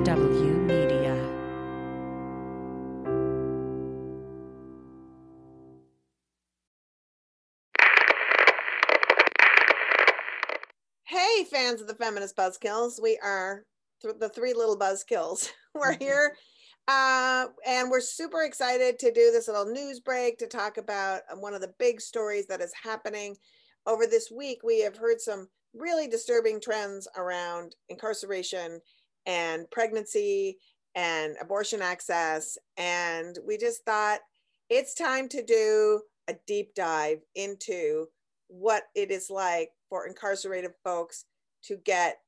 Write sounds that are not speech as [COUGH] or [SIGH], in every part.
MHW Media. Hey, fans of the feminist buzzkills. We are th- the three little buzzkills. [LAUGHS] we're here uh, and we're super excited to do this little news break to talk about um, one of the big stories that is happening over this week. We have heard some really disturbing trends around incarceration and pregnancy and abortion access. And we just thought it's time to do a deep dive into what it is like for incarcerated folks to get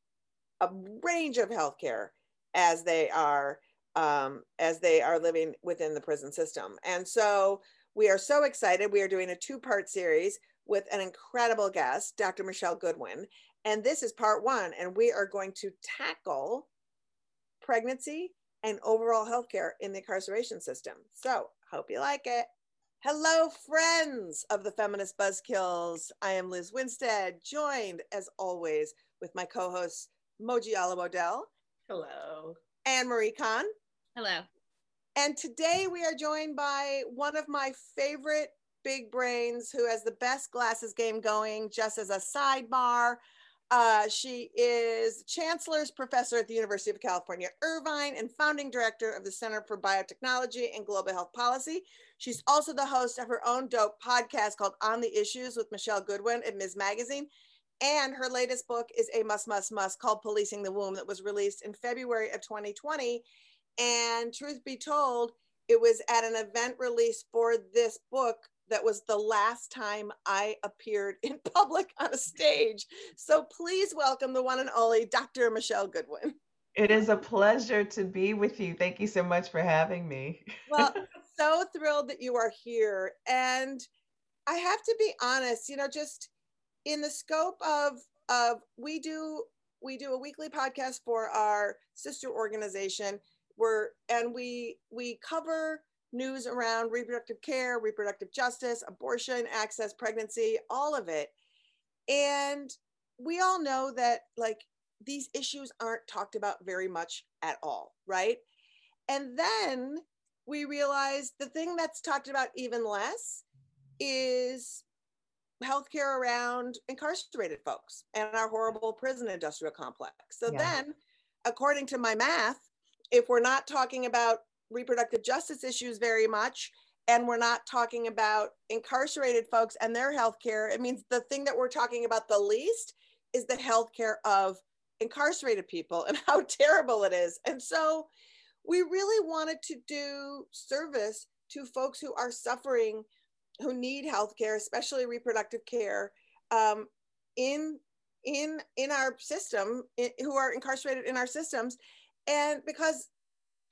a range of healthcare as they are um, as they are living within the prison system. And so we are so excited. We are doing a two-part series with an incredible guest, Dr. Michelle Goodwin. And this is part one, and we are going to tackle pregnancy and overall healthcare in the incarceration system. So, hope you like it. Hello, friends of the Feminist Buzzkills. I am Lizz Winstead, joined as always with my co hosts Moji Alawode-El. Hello. And Marie Khan. Hello. And today we are joined by one of my favorite big brains who has the best glasses game going, just as a sidebar. Uh, she is Chancellor's Professor at the University of California, Irvine, and founding director of the Center for Biotechnology and Global Health Policy. She's also the host of her own dope podcast called On the Issues with Michelle Goodwin at Ms. Magazine. And her latest book is a must, must, must called Policing the Womb that was released in February of 2020. And truth be told, it was at an event release for this book that was the last time I appeared in [LAUGHS] public on a stage. So please welcome the one and only Dr. Michelle Goodwin. It is a pleasure to be with you. Thank you so much for having me. well, [LAUGHS] so thrilled that you are here. And I have to be honest, you know, just in the scope of of we do we do a weekly podcast for our sister organization we're and we we cover news around reproductive care, reproductive justice, abortion, access, pregnancy, all of it. And we all know that like these issues aren't talked about very much at all, right? And then we realize the thing that's talked about even less is healthcare around incarcerated folks and our horrible prison industrial complex. So yeah. then, according to my math, if we're not talking about reproductive justice issues very much and we're not talking about incarcerated folks and their health care it means the thing that we're talking about the least is the health care of incarcerated people and [LAUGHS] how terrible it is. And so we really wanted to do service to folks who are suffering who need health care especially reproductive care um, in in in our system in, who are incarcerated in our systems. And because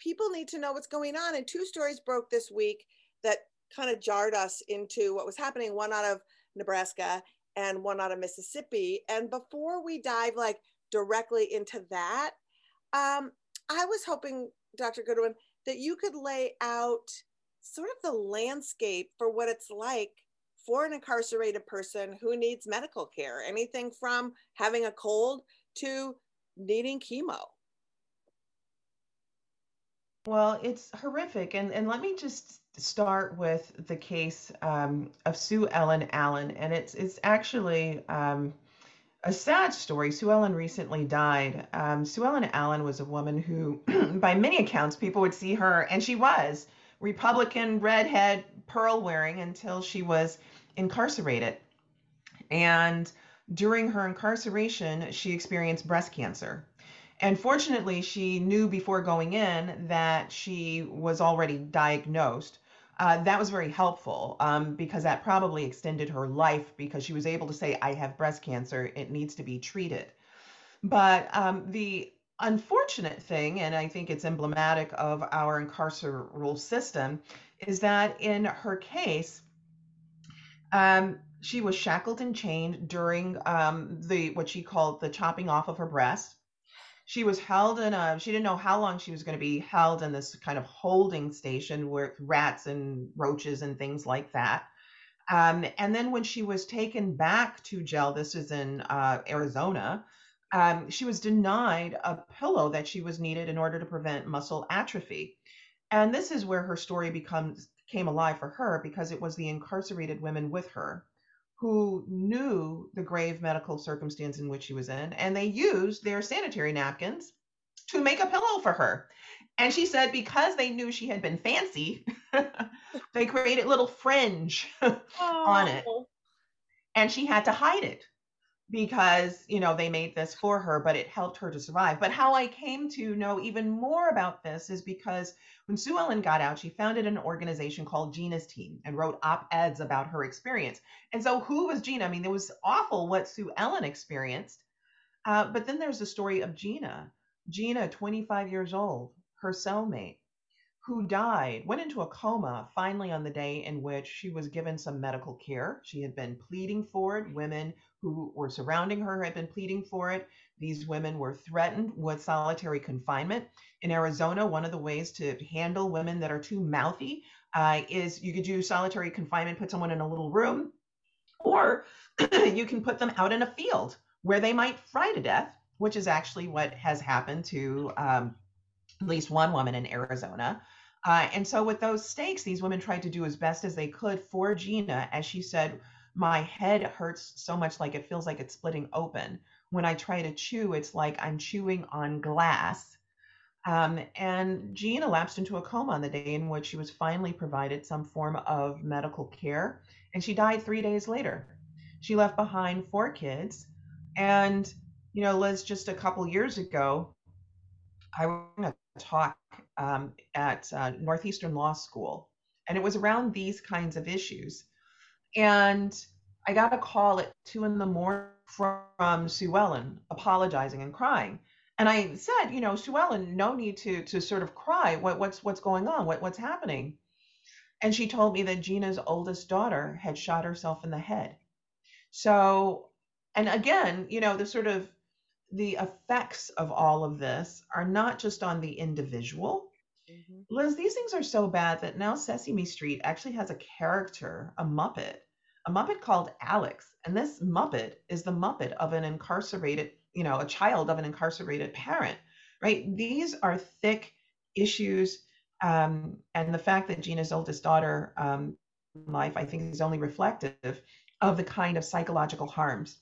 people need to know what's going on. And two stories broke this week that kind of jarred us into what was happening one out of Nebraska and one out of Mississippi. And before we dive like directly into that, um, I was hoping, Dr. Goodwin, that you could lay out sort of the landscape for what it's like for an incarcerated person who needs medical care, anything from having a cold to needing chemo. Well, it's horrific. And, and let me just start with the case um, of Sue Ellen Allen. And it's, it's actually um, a sad story. Sue Ellen recently died. Um, Sue Ellen Allen was a woman who, [CLEARS THROAT] by many accounts, people would see her, and she was Republican, redhead, pearl wearing until she was incarcerated. And during her incarceration, she experienced breast cancer. And fortunately, she knew before going in that she was already diagnosed. Uh, that was very helpful um, because that probably extended her life because she was able to say, I have breast cancer, it needs to be treated. But um, the unfortunate thing, and I think it's emblematic of our incarceral system, is that in her case, um, she was shackled and chained during um, the what she called the chopping off of her breast she was held in a she didn't know how long she was going to be held in this kind of holding station with rats and roaches and things like that um, and then when she was taken back to jail this is in uh, arizona um, she was denied a pillow that she was needed in order to prevent muscle atrophy. And this is where her story becomes came alive for her because it was the incarcerated women with her who knew the grave medical circumstance in which she was in, and they used their sanitary napkins to make a pillow for her. And she said because they knew she had been fancy, [LAUGHS] they created little fringe [LAUGHS] on it. Oh. And she had to hide it because you know they made this for her but it helped her to survive. But how i came to know even more about this is because when sue ellen got out she founded an organization called gina's team and wrote op-eds about her experience. And so who was gina? I mean it was awful what sue ellen experienced. Uh, but then there's the story of gina. Gina 25 years old her cellmate who died, went into a coma finally on the day in which she was given some medical care. She had been pleading for it. Women who were surrounding her had been pleading for it. These women were threatened with solitary confinement. In Arizona, one of the ways to handle women that are too mouthy uh, is you could do solitary confinement, put someone in a little room, or [CLEARS THROAT] you can put them out in a field where they might fry to death, which is actually what has happened to um, at least one woman in Arizona. Uh, and so, with those stakes, these women tried to do as best as they could for Gina. As she said, my head hurts so much like it feels like it's splitting open. When I try to chew, it's like I'm chewing on glass. Um, and Gina lapsed into a coma on the day in which she was finally provided some form of medical care, and she died three days later. She left behind four kids. And, you know, Liz, just a couple years ago, I was going to talk um, at uh, Northeastern Law School, and it was around these kinds of issues. And I got a call at two in the morning from Sue Ellen apologizing and crying. And I said, you know, Sue Ellen, no need to to sort of cry. What, what's what's going on? What what's happening? And she told me that Gina's oldest daughter had shot herself in the head. So, and again, you know, the sort of the effects of all of this are not just on the individual. Mm-hmm. Liz, these things are so bad that now Sesame Street actually has a character, a Muppet, a Muppet called Alex. And this Muppet is the Muppet of an incarcerated, you know, a child of an incarcerated parent, right? These are thick issues. Um, and the fact that Gina's oldest daughter um, life, I think, is only reflective of the kind of psychological harms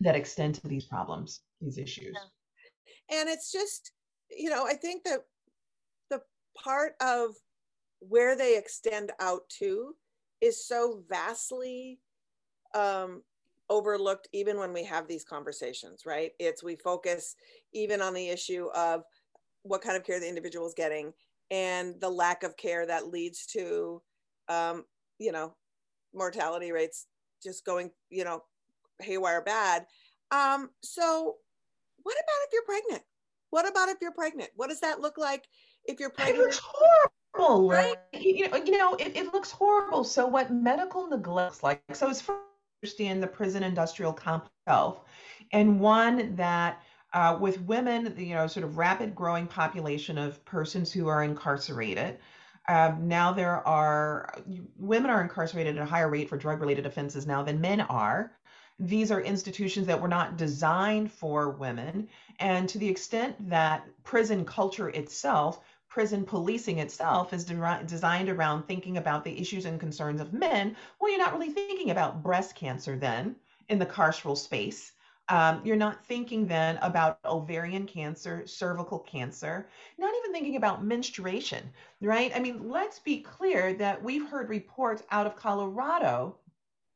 that extend to these problems these issues. Yeah. And it's just, you know, I think that part of where they extend out to is so vastly um, overlooked even when we have these conversations, right? It's we focus even on the issue of what kind of care the individual is getting and the lack of care that leads to, um, you know, mortality rates just going, you know, haywire bad. Um, so what about if you're pregnant? What about if you're pregnant? What does that look like if you're pregnant? It looks horrible, right? You know, you know it, it looks horrible. So what medical neglect like? So it's first understand the prison industrial complex health, and one that uh, with women, you know, sort of rapid growing population of persons who are incarcerated. Um, now there are women are incarcerated at a higher rate for drug related offenses now than men are these are institutions that were not designed for women. And to the extent that prison culture itself, prison policing itself is de- designed around thinking about the issues and concerns of men, well, you're not really thinking about breast cancer then in the carceral space. Um, you're not thinking then about ovarian cancer, cervical cancer, not even thinking about menstruation, right? I mean, let's be clear that we've heard reports out of Colorado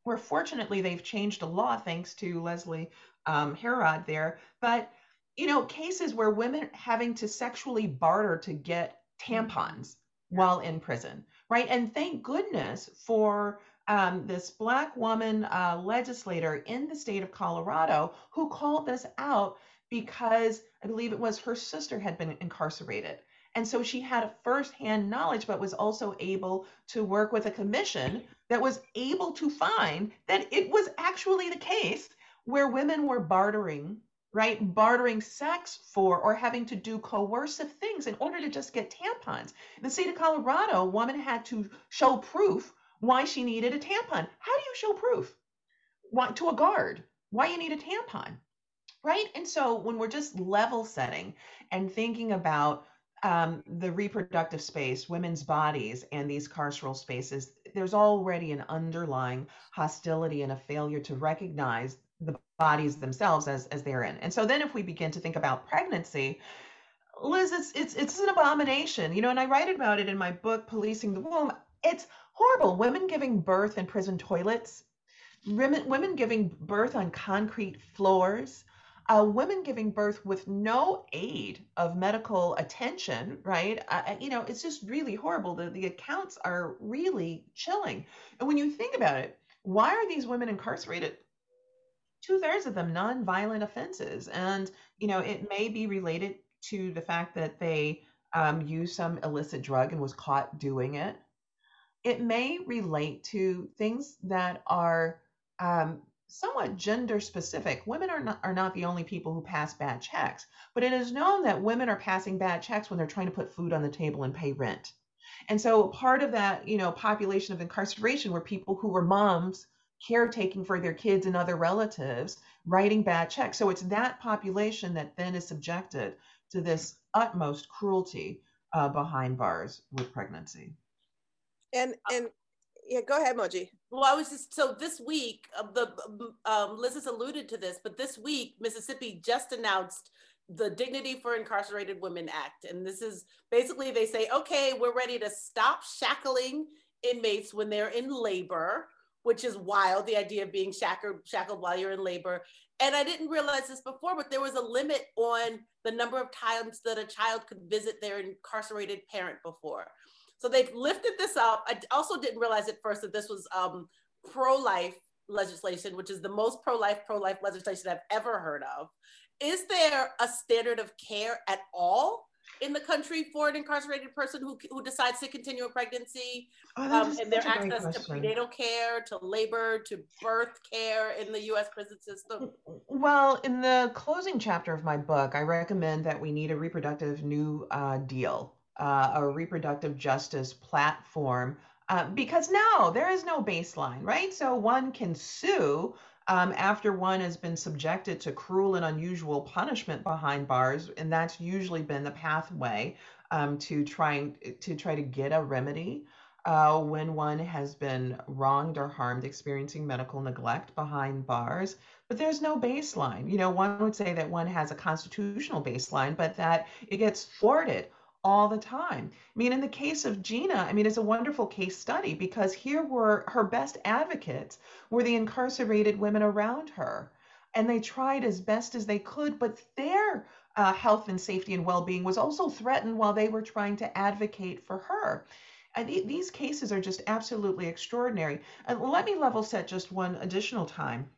where fortunately they've changed a law thanks to Leslie um, Herod there. But you know, cases where women having to sexually barter to get tampons while in prison, right? And thank goodness for um, this black woman uh, legislator in the state of Colorado who called this out because I believe it was her sister had been incarcerated. And so she had a firsthand knowledge, but was also able to work with a commission that was able to find that it was actually the case where women were bartering, right? Bartering sex for or having to do coercive things in order to just get tampons. In the state of Colorado, a woman had to show proof why she needed a tampon. How do you show proof? Why, to a guard why you need a tampon? right? And so when we're just level setting and thinking about um, the reproductive space, women's bodies, and these carceral spaces, there's already an underlying hostility and a failure to recognize the bodies themselves as, as they're in. And so then if we begin to think about pregnancy, Liz, it's it's it's an abomination, you know, and I write about it in my book, Policing the Womb. It's horrible. Women giving birth in prison toilets, women women giving birth on concrete floors, uh, women giving birth with no aid of medical attention, right? Uh, you know, it's just really horrible. The, the accounts are really chilling. And when you think about it, why are these women incarcerated? Two thirds of them non-violent offenses, and you know it may be related to the fact that they um, used some illicit drug and was caught doing it. It may relate to things that are um, somewhat gender specific. Women are not, are not the only people who pass bad checks, but it is known that women are passing bad checks when they're trying to put food on the table and pay rent. And so part of that, you know, population of incarceration were people who were moms caretaking for their kids and other relatives, writing bad checks. So it's that population that then is subjected to this utmost cruelty uh, behind bars with pregnancy. And and yeah, go ahead, Moji. Well, I was just so this week, uh, the um, Liz has alluded to this, but this week Mississippi just announced the Dignity for Incarcerated Women Act, and this is basically they say, okay, we're ready to stop shackling inmates when they're in labor, which is wild. The idea of being shackled shackled while you're in labor, and I didn't realize this before, but there was a limit on the number of times that a child could visit their incarcerated parent before. So they've lifted this up. I also didn't realize at first that this was um, pro-life legislation, which is the most pro-life, pro-life legislation I've ever heard of. Is there a standard of care at all in the country for an incarcerated person who, who decides to continue a pregnancy oh, um, and their access to prenatal care, to labor, to birth care in the US prison system? Well, in the closing chapter of my book, I recommend that we need a reproductive new uh, deal uh, a reproductive justice platform uh, because now there is no baseline, right? So one can sue um, after one has been subjected to cruel and unusual punishment behind bars, and that's usually been the pathway um, to trying to try to get a remedy. Uh, when one has been wronged or harmed, experiencing medical neglect behind bars. But there's no baseline. You know, one would say that one has a constitutional baseline, but that it gets thwarted all the time. I mean, in the case of Gina, I mean, it's a wonderful case study because here were her best advocates were the incarcerated women around her. And they tried as best as they could, but their uh, health and safety and well being was also threatened while they were trying to advocate for her. And th- these cases are just absolutely extraordinary. And let me level set just one additional time.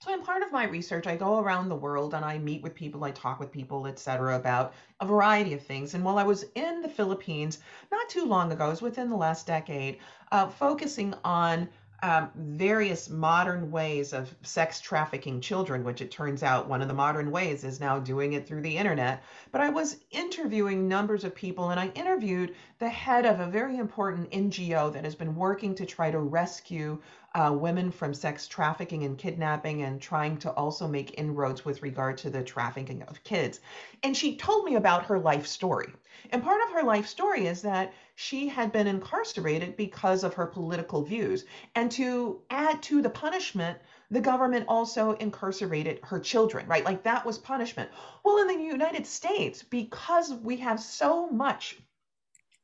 So, in part of my research, I go around the world and I meet with people, I talk with people, etc., about a variety of things. And while I was in the Philippines not too long ago, it was within the last decade, uh, focusing on um, various modern ways of sex trafficking children, which it turns out one of the modern ways is now doing it through the internet. But I was interviewing numbers of people, and I interviewed the head of a very important NGO that has been working to try to rescue uh, women from sex trafficking and kidnapping and trying to also make inroads with regard to the trafficking of kids. And she told me about her life story. And part of her life story is that she had been incarcerated because of her political views. And to add to the punishment, the government also incarcerated her children, right? Like that was punishment. Well, in the United States, because we have so much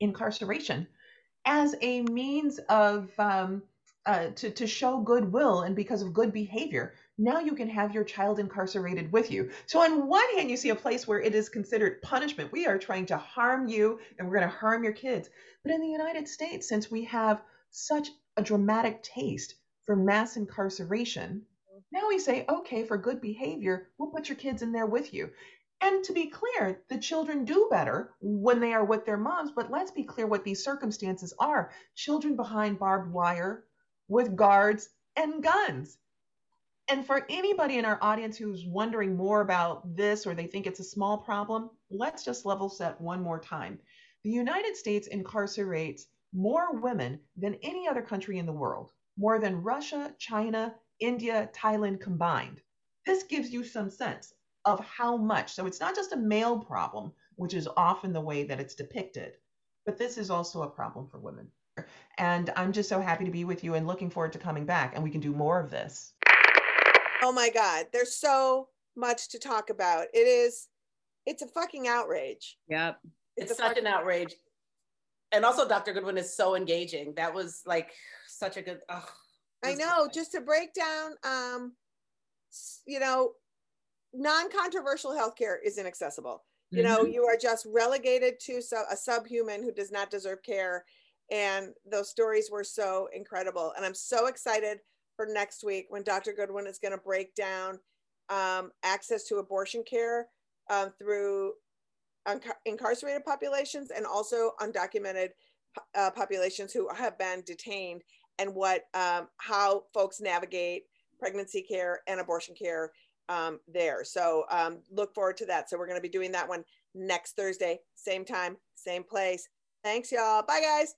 incarceration as a means of um, uh, to, to show goodwill and because of good behavior, now you can have your child incarcerated with you. So, on one hand, you see a place where it is considered punishment. We are trying to harm you and we're going to harm your kids. But in the United States, since we have such a dramatic taste for mass incarceration, now we say, okay, for good behavior, we'll put your kids in there with you. And to be clear, the children do better when they are with their moms, but let's be clear what these circumstances are. Children behind barbed wire with guards and guns. And for anybody in our audience who's wondering more about this or they think it's a small problem, let's just level set one more time. The United States incarcerates more women than any other country in the world, more than Russia, China, India, Thailand combined. This gives you some sense. of how much. So it's not just a male problem, which is often the way that it's depicted, but this is also a problem for women. And I'm just so happy to be with you and looking forward to coming back and we can do more of this. Oh my God, there's so much to talk about. It is, it's a fucking outrage. Yep. It's, it's such an outrage. And also, Dr. Goodwin is so engaging. That was like such a good. Oh, I know. Just to break down, um, you know, non-controversial healthcare is inaccessible. You know, mm-hmm. you are just relegated to so, a subhuman who does not deserve care. And those stories were so incredible. And I'm so excited for next week when Dr. Goodwin is going to break down um, access to abortion care um, through incarcerated populations and also undocumented uh, populations who have been detained and what um, how folks navigate pregnancy care and abortion care um, there. So um, look forward to that. So we're going to be doing that one next Thursday, same time, same place. Thanks, y'all. Bye, guys.